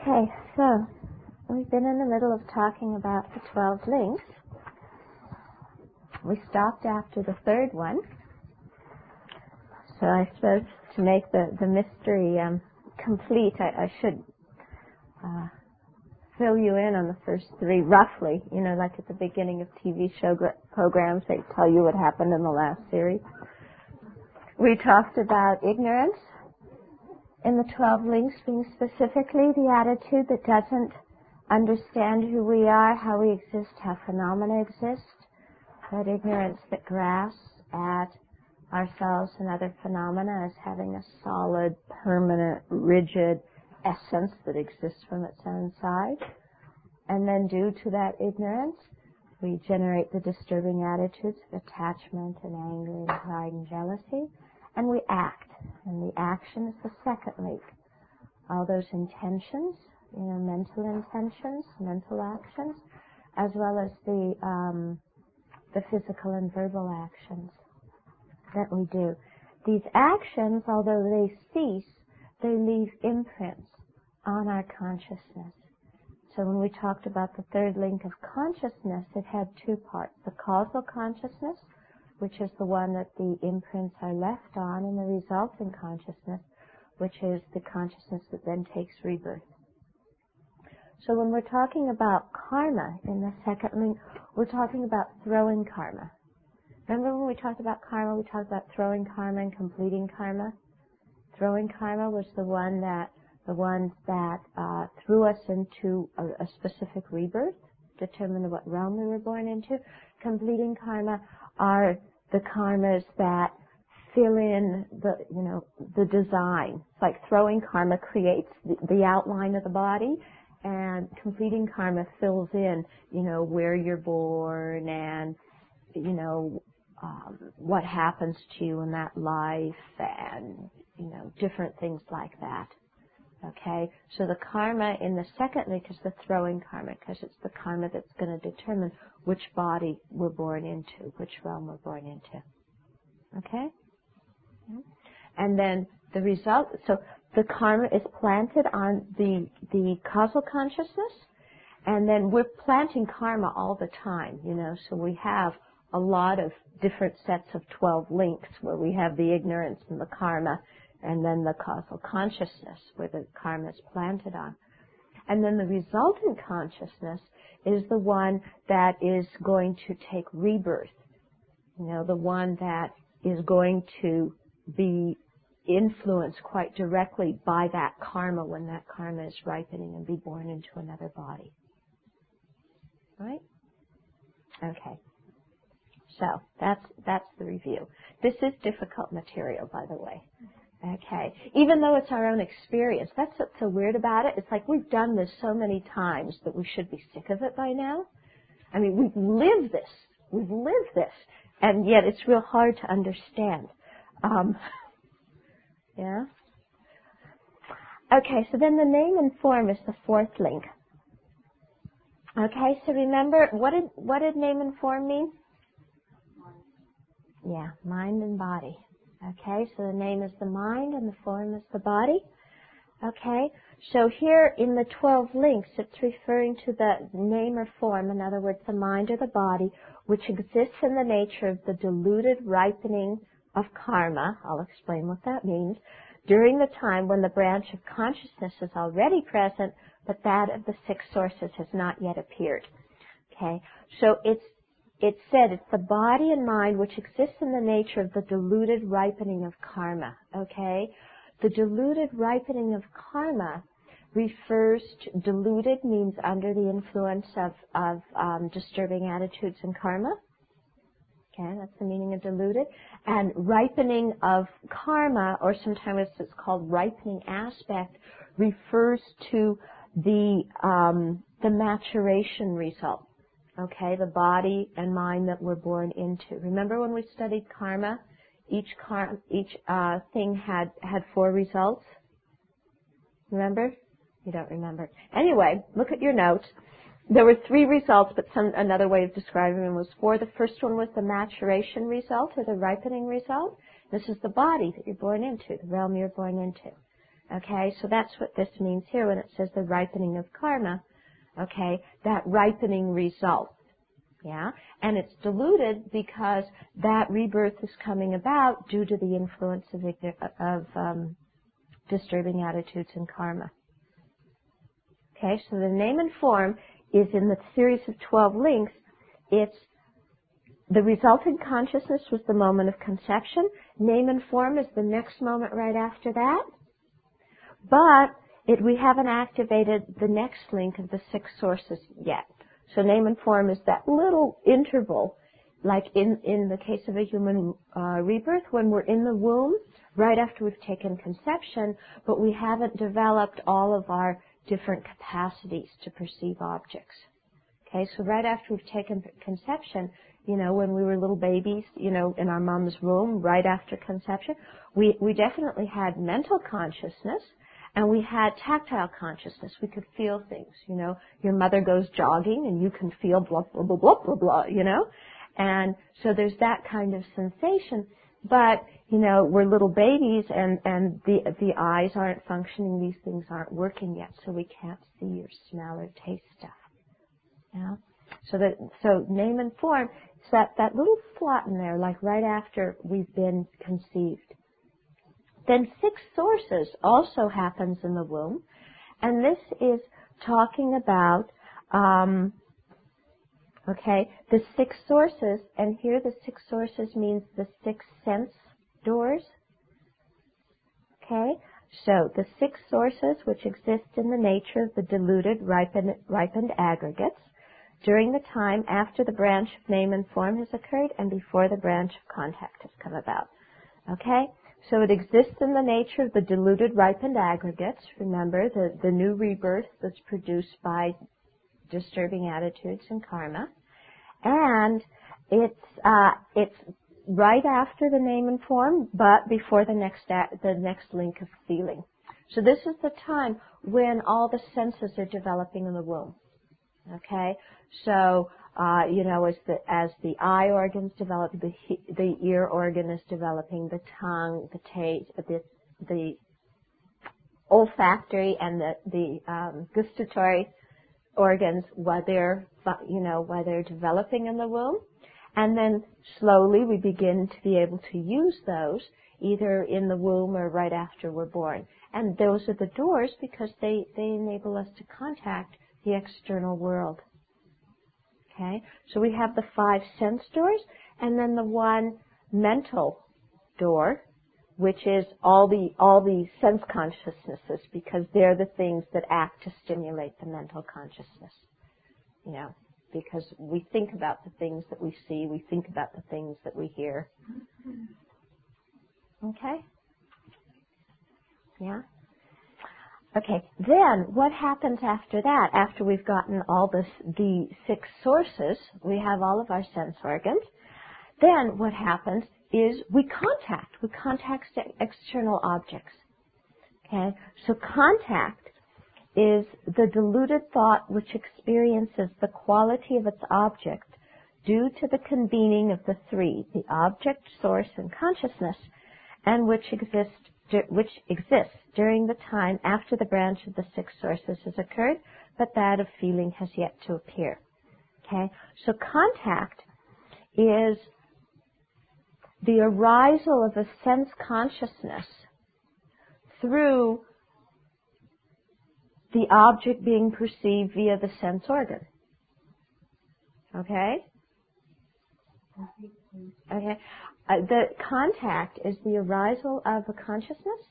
Okay, so we've been in the middle of talking about the 12 links. We stopped after the third one. So I suppose to make the, the mystery um, complete, I, I should uh, fill you in on the first three roughly. You know, like at the beginning of TV show programs, they tell you what happened in the last series. We talked about ignorance in the 12 links being specifically the attitude that doesn't understand who we are, how we exist, how phenomena exist, that ignorance that grasps at ourselves and other phenomena as having a solid, permanent, rigid essence that exists from its own side. And then due to that ignorance, we generate the disturbing attitudes of attachment and anger and pride and jealousy, and we act. And the action is the second link. All those intentions, you know, mental intentions, mental actions, as well as the um, the physical and verbal actions that we do. These actions, although they cease, they leave imprints on our consciousness. So when we talked about the third link of consciousness, it had two parts. The causal consciousness, which is the one that the imprints are left on, and the resulting consciousness, which is the consciousness that then takes rebirth. So when we're talking about karma in the second link, we're talking about throwing karma. Remember when we talked about karma, we talked about throwing karma and completing karma? Throwing karma was the one that the ones that uh, threw us into a, a specific rebirth, determined what realm we were born into. Completing karma are the karmas that fill in the you know the design. It's like throwing karma creates the, the outline of the body, and completing karma fills in you know where you're born and you know um, what happens to you in that life and you know different things like that. Okay, so the karma in the second link is the throwing karma because it's the karma that's going to determine which body we're born into, which realm we're born into. Okay? And then the result, so the karma is planted on the, the causal consciousness, and then we're planting karma all the time, you know, so we have a lot of different sets of 12 links where we have the ignorance and the karma and then the causal consciousness where the karma is planted on. And then the resultant consciousness is the one that is going to take rebirth. You know, the one that is going to be influenced quite directly by that karma when that karma is ripening and be born into another body. Right? Okay. So that's that's the review. This is difficult material, by the way. Okay. Even though it's our own experience, that's what's so weird about it. It's like we've done this so many times that we should be sick of it by now. I mean, we've lived this. We've lived this. And yet it's real hard to understand. Um, yeah? Okay, so then the name and form is the fourth link. Okay, so remember, what did, what did name and form mean? Yeah, mind and body. Okay, so the name is the mind and the form is the body. Okay, so here in the 12 links, it's referring to the name or form, in other words, the mind or the body, which exists in the nature of the diluted ripening of karma. I'll explain what that means. During the time when the branch of consciousness is already present, but that of the six sources has not yet appeared. Okay, so it's it said it's the body and mind which exists in the nature of the diluted ripening of karma. Okay? The diluted ripening of karma refers to diluted means under the influence of, of um, disturbing attitudes and karma. Okay, that's the meaning of diluted. And ripening of karma, or sometimes it's called ripening aspect, refers to the um, the maturation result okay, the body and mind that we're born into. Remember when we studied karma? Each car, each uh, thing had had four results. Remember? You don't remember. Anyway, look at your notes. There were three results, but some another way of describing them was four. The first one was the maturation result or the ripening result. This is the body that you're born into, the realm you're born into. Okay, so that's what this means here when it says the ripening of karma. Okay, that ripening result. Yeah, and it's diluted because that rebirth is coming about due to the influence of, of um, disturbing attitudes and karma. Okay, so the name and form is in the series of 12 links. It's the resulting consciousness was the moment of conception. Name and form is the next moment right after that. But it, we haven't activated the next link of the six sources yet. So name and form is that little interval, like in, in the case of a human uh, rebirth, when we're in the womb, right after we've taken conception, but we haven't developed all of our different capacities to perceive objects. Okay, so right after we've taken conception, you know, when we were little babies, you know, in our mom's womb, right after conception, we, we definitely had mental consciousness, and we had tactile consciousness. We could feel things, you know. Your mother goes jogging and you can feel blah, blah, blah, blah, blah, blah, you know. And so there's that kind of sensation. But, you know, we're little babies and, and the, the eyes aren't functioning, these things aren't working yet, so we can't see or smell or taste stuff. Yeah? So that, so name and form, it's that, that little slot in there, like right after we've been conceived. Then six sources also happens in the womb, and this is talking about um, okay the six sources, and here the six sources means the six sense doors. Okay, so the six sources which exist in the nature of the diluted ripened, ripened aggregates during the time after the branch of name and form has occurred and before the branch of contact has come about. Okay? So it exists in the nature of the diluted ripened aggregates. Remember, the, the new rebirth that's produced by disturbing attitudes and karma. And it's, uh, it's right after the name and form, but before the next, the next link of feeling. So this is the time when all the senses are developing in the womb. Okay? So uh, you know, as the as the eye organs develop, the the ear organ is developing, the tongue, the taste, the the olfactory and the the um, gustatory organs while they're you know while they're developing in the womb, and then slowly we begin to be able to use those either in the womb or right after we're born. And those are the doors because they they enable us to contact the external world. Okay? So we have the five sense doors and then the one mental door, which is all the all the sense consciousnesses because they're the things that act to stimulate the mental consciousness. You know, because we think about the things that we see, we think about the things that we hear. Mm-hmm. Okay? Yeah? Okay, then what happens after that? After we've gotten all this, the six sources, we have all of our sense organs. Then what happens is we contact. We contact external objects. Okay, so contact is the deluded thought which experiences the quality of its object due to the convening of the three, the object, source, and consciousness, and which exists which exists during the time after the branch of the six sources has occurred, but that of feeling has yet to appear. Okay? So contact is the arisal of a sense consciousness through the object being perceived via the sense organ. Okay? Okay. Uh, the contact is the arisal of a consciousness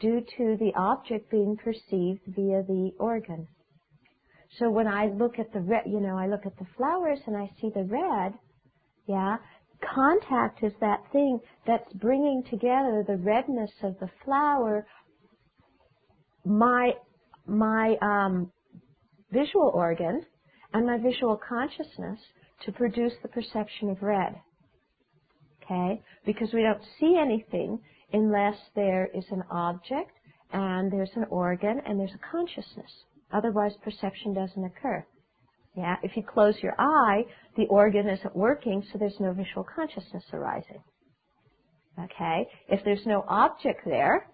due to the object being perceived via the organ. So when I look at the red, you know, I look at the flowers and I see the red, yeah, contact is that thing that's bringing together the redness of the flower, my, my, um, visual organ and my visual consciousness to produce the perception of red. Okay? Because we don't see anything unless there is an object and there's an organ and there's a consciousness. Otherwise, perception doesn't occur. Yeah? If you close your eye, the organ isn't working, so there's no visual consciousness arising. Okay? If there's no object there,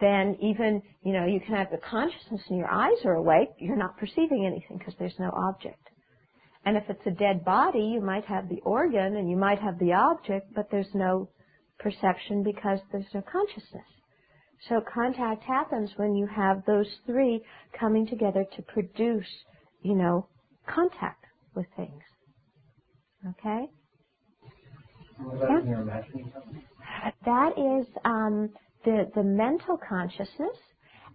then even, you know, you can have the consciousness and your eyes are awake, you're not perceiving anything because there's no object. And if it's a dead body, you might have the organ and you might have the object, but there's no perception because there's no consciousness. So contact happens when you have those three coming together to produce, you know, contact with things. Okay? Yeah. That is um, the the mental consciousness,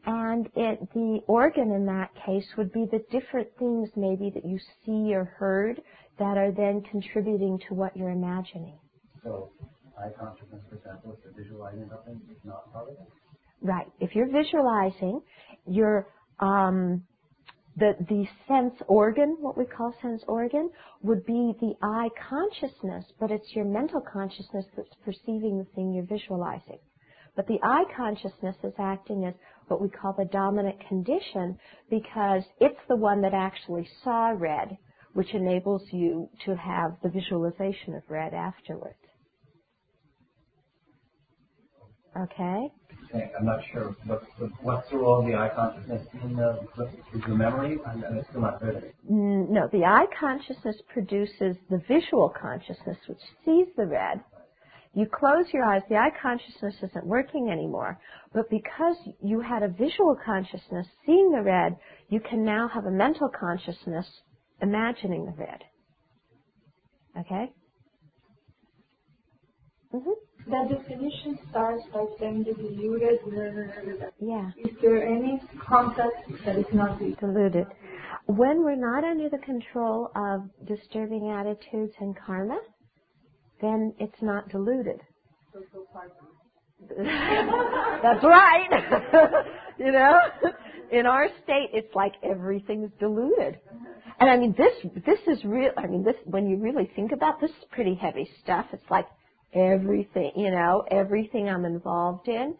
and it the organ in that case would be the different things maybe that you see or heard that are then contributing to what you're imagining. So, eye consciousness, for example, if you're visualizing something, it's not part of it. Right. If you're visualizing, you're um, the the sense organ, what we call sense organ, would be the eye consciousness, but it's your mental consciousness that's perceiving the thing you're visualizing. But the eye consciousness is acting as what we call the dominant condition because it's the one that actually saw red, which enables you to have the visualization of red afterwards. Okay? Okay, I'm not sure. What's the, what's the role of the eye consciousness in the, is the memory? I'm, I'm still not clear. No, the eye consciousness produces the visual consciousness, which sees the red. You close your eyes, the eye consciousness isn't working anymore. But because you had a visual consciousness seeing the red, you can now have a mental consciousness imagining the red. Okay? hmm That definition starts by saying the deluded. Yeah. Is there any concept that is not deluded? Diluted. When we're not under the control of disturbing attitudes and karma, then it's not diluted. That's right. you know, in our state, it's like everything's diluted. And I mean, this this is real. I mean, this when you really think about this, is pretty heavy stuff. It's like everything, you know, everything I'm involved in.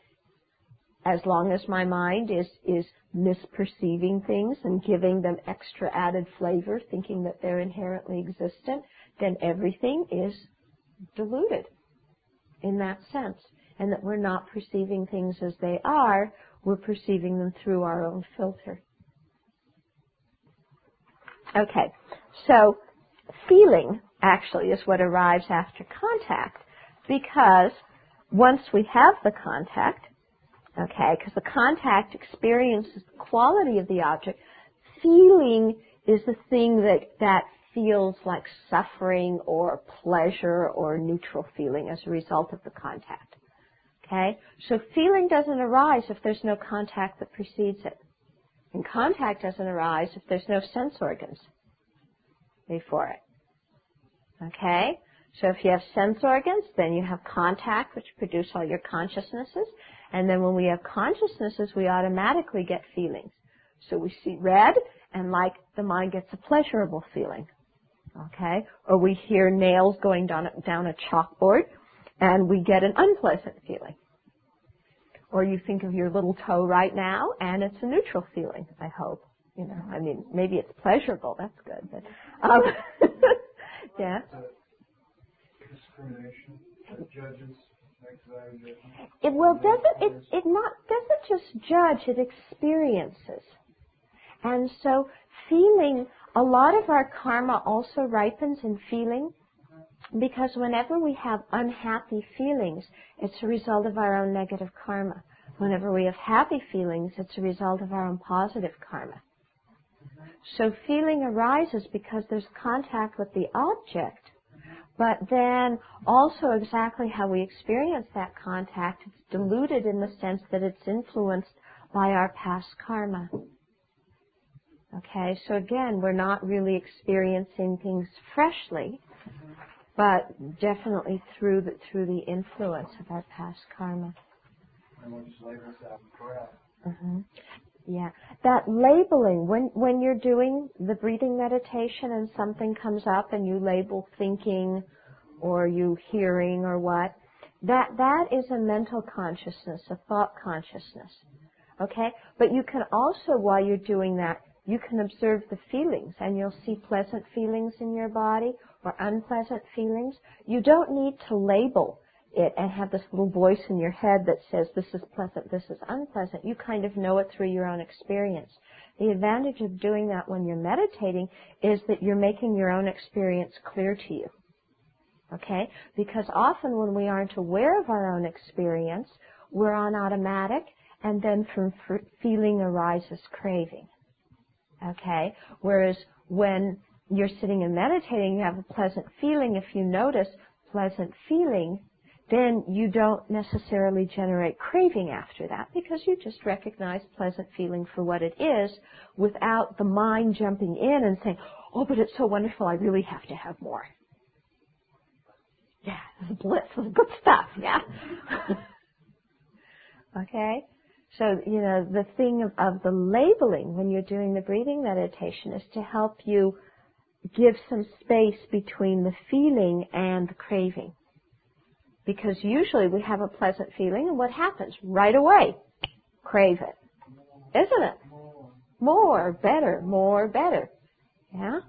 As long as my mind is is misperceiving things and giving them extra added flavor, thinking that they're inherently existent, then everything is diluted in that sense. And that we're not perceiving things as they are, we're perceiving them through our own filter. Okay, so feeling actually is what arrives after contact because once we have the contact, okay, because the contact experiences the quality of the object, feeling is the thing that, that feels like suffering or pleasure or neutral feeling as a result of the contact. Okay? So feeling doesn't arise if there's no contact that precedes it. And contact doesn't arise if there's no sense organs before it. Okay? So if you have sense organs, then you have contact, which produce all your consciousnesses. And then when we have consciousnesses, we automatically get feelings. So we see red, and like the mind gets a pleasurable feeling. Okay? Or we hear nails going down, down a chalkboard, and we get an unpleasant feeling. Or you think of your little toe right now, and it's a neutral feeling, I hope. You know, I mean, maybe it's pleasurable, that's good, but, um, yeah. discrimination judges? It well doesn't it it not doesn't just judge, it experiences. And so feeling a lot of our karma also ripens in feeling because whenever we have unhappy feelings, it's a result of our own negative karma. Whenever we have happy feelings, it's a result of our own positive karma. So feeling arises because there's contact with the object, but then also exactly how we experience that contact, it's diluted in the sense that it's influenced by our past karma. Okay, so again, we're not really experiencing things freshly, but definitely through the, through the influence of our past karma. And we'll just label this out crap. hmm Yeah, that labeling when when you're doing the breathing meditation and something comes up and you label thinking or you hearing or what, that that is a mental consciousness, a thought consciousness. Okay, but you can also while you're doing that, you can observe the feelings and you'll see pleasant feelings in your body or unpleasant feelings. You don't need to label it and have this little voice in your head that says this is pleasant, this is unpleasant. You kind of know it through your own experience. The advantage of doing that when you're meditating is that you're making your own experience clear to you. Okay? Because often when we aren't aware of our own experience, we're on automatic and then from feeling arises craving. Okay? Whereas when you're sitting and meditating, you have a pleasant feeling. If you notice pleasant feeling, then you don't necessarily generate craving after that because you just recognize pleasant feeling for what it is without the mind jumping in and saying, oh, but it's so wonderful, I really have to have more. Yeah, this is bliss, this is good stuff, yeah. okay? So, you know, the thing of, of the labeling when you're doing the breathing meditation is to help you give some space between the feeling and the craving. Because usually we have a pleasant feeling and what happens? Right away, crave it. Isn't it? More, better, more, better. Yeah?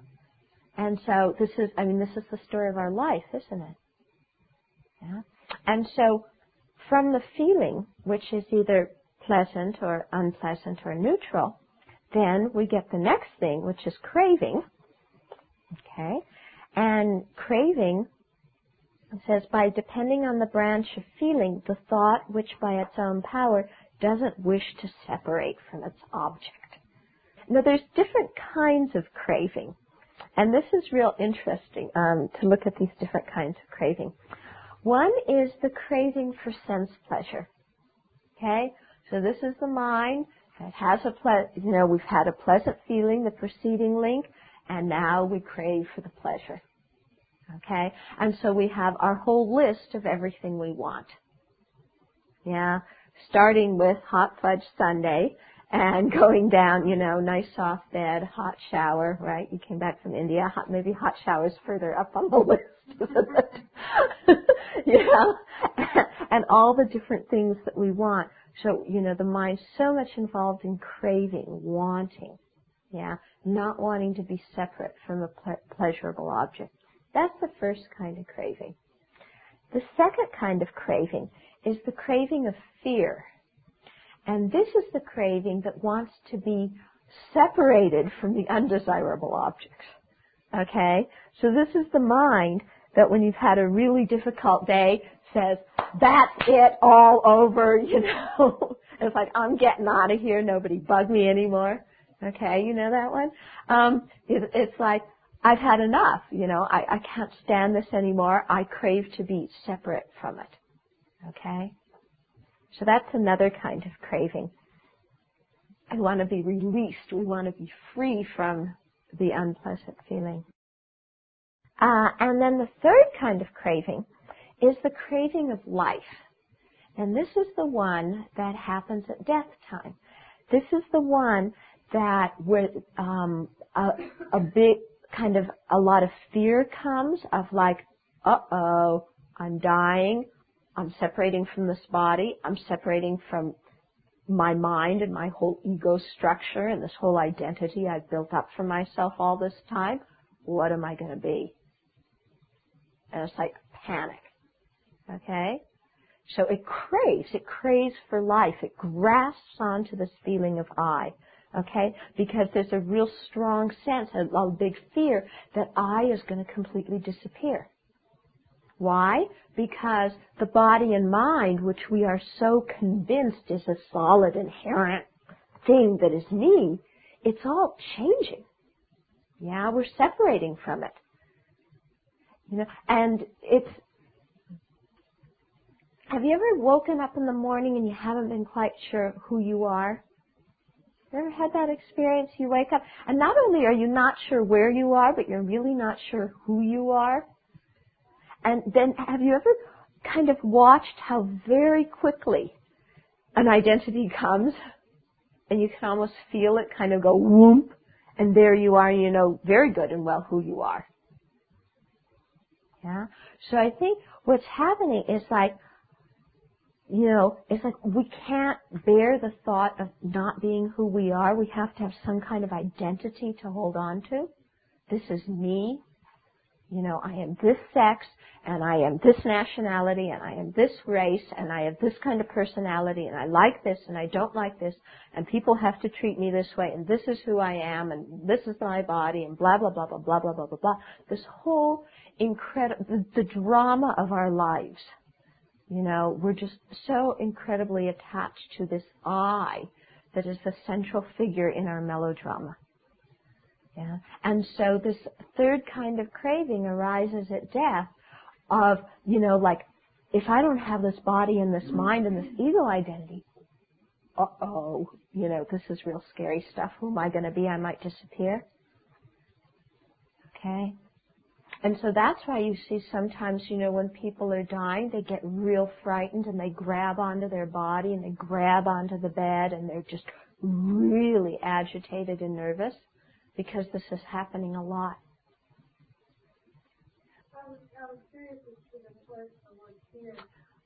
And so this is, I mean, this is the story of our life, isn't it? Yeah? And so from the feeling, which is either pleasant or unpleasant or neutral, then we get the next thing, which is craving. Okay? And craving says, by depending on the branch of feeling, the thought, which by its own power doesn't wish to separate from its object. Now, there's different kinds of craving, and this is real interesting um, to look at these different kinds of craving. One is the craving for sense pleasure. Okay, so this is the mind that has a ple- you know we've had a pleasant feeling, the preceding link, and now we crave for the pleasure. Okay? And so we have our whole list of everything we want. Yeah? Starting with hot fudge sundae and going down, you know, nice soft bed, hot shower, right? You came back from India, hot, maybe hot showers further up on the list, it? yeah? and all the different things that we want. So, you know, the mind's so much involved in craving, wanting, yeah, not wanting to be separate from a ple- pleasurable object. That's the first kind of craving. The second kind of craving is the craving of fear. And this is the craving that wants to be separated from the undesirable objects. Okay? So this is the mind that when you've had a really difficult day says, that's it, all over, you know. it's like, I'm getting out of here, nobody bug me anymore. Okay, you know that one? Um, it, it's like, I've had enough, you know, I, I can't stand this anymore. I crave to be separate from it. Okay? So that's another kind of craving. I want to be released. We want to be free from the unpleasant feeling. Uh, and then the third kind of craving is the craving of life. And this is the one that happens at death time. This is the one that where um, a, a big kind of a lot of fear comes of like, uh-oh, I'm dying, I'm separating from this body, I'm separating from my mind and my whole ego structure and this whole identity I've built up for myself all this time. What am I going to be? And it's like panic. Okay? So it craves, it craves for life. It grasps onto this feeling of I. Okay? Because there's a real strong sense, a, a big fear that I is going to completely disappear. Why? Because the body and mind, which we are so convinced is a solid, inherent thing that is me, it's all changing. Yeah, we're separating from it. You know, and it's, have you ever woken up in the morning and you haven't been quite sure who you are? You ever had that experience? You wake up, and not only are you not sure where you are, but you're really not sure who you are. And then have you ever kind of watched how very quickly an identity comes and you can almost feel it kind of go whoomp and there you are, you know very good and well who you are. Yeah? So I think what's happening is like you know, it's like we can't bear the thought of not being who we are. We have to have some kind of identity to hold on to. This is me. You know, I am this sex, and I am this nationality, and I am this race, and I have this kind of personality, and I like this, and I don't like this, and people have to treat me this way, and this is who I am, and this is my body, and blah, blah, blah, blah, blah, blah, blah, blah. This whole incredible, the, the drama of our lives you know, we're just so incredibly attached to this I that is the central figure in our melodrama. Yeah. And so this third kind of craving arises at death of, you know, like, if I don't have this body and this mind and this ego identity, uh-oh, you know, this is real scary stuff. Who am I going to be? I might disappear. Okay? And so that's why you see sometimes, you know, when people are dying, they get real frightened and they grab onto their body and they grab onto the bed and they're just really agitated and nervous because this is happening a lot.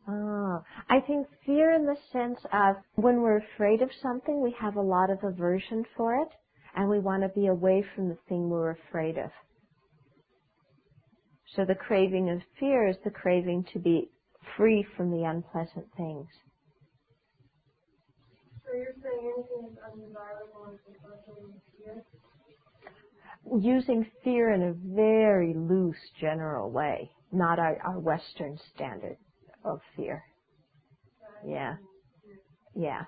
Oh, I think fear in the sense of when we're afraid of something, we have a lot of aversion for it, and we want to be away from the thing we're afraid of. So the craving of fear is the craving to be free from the unpleasant things. So you're saying anything that's undesirable is fear? Using fear in a very loose, general way, not our, our Western standard of fear. Yeah. Yeah.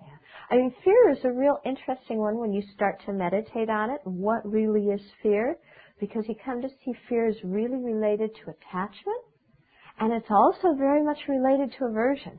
Yeah. I mean, fear is a real interesting one when you start to meditate on it. What really is fear? Because you come to see fear is really related to attachment, and it's also very much related to aversion.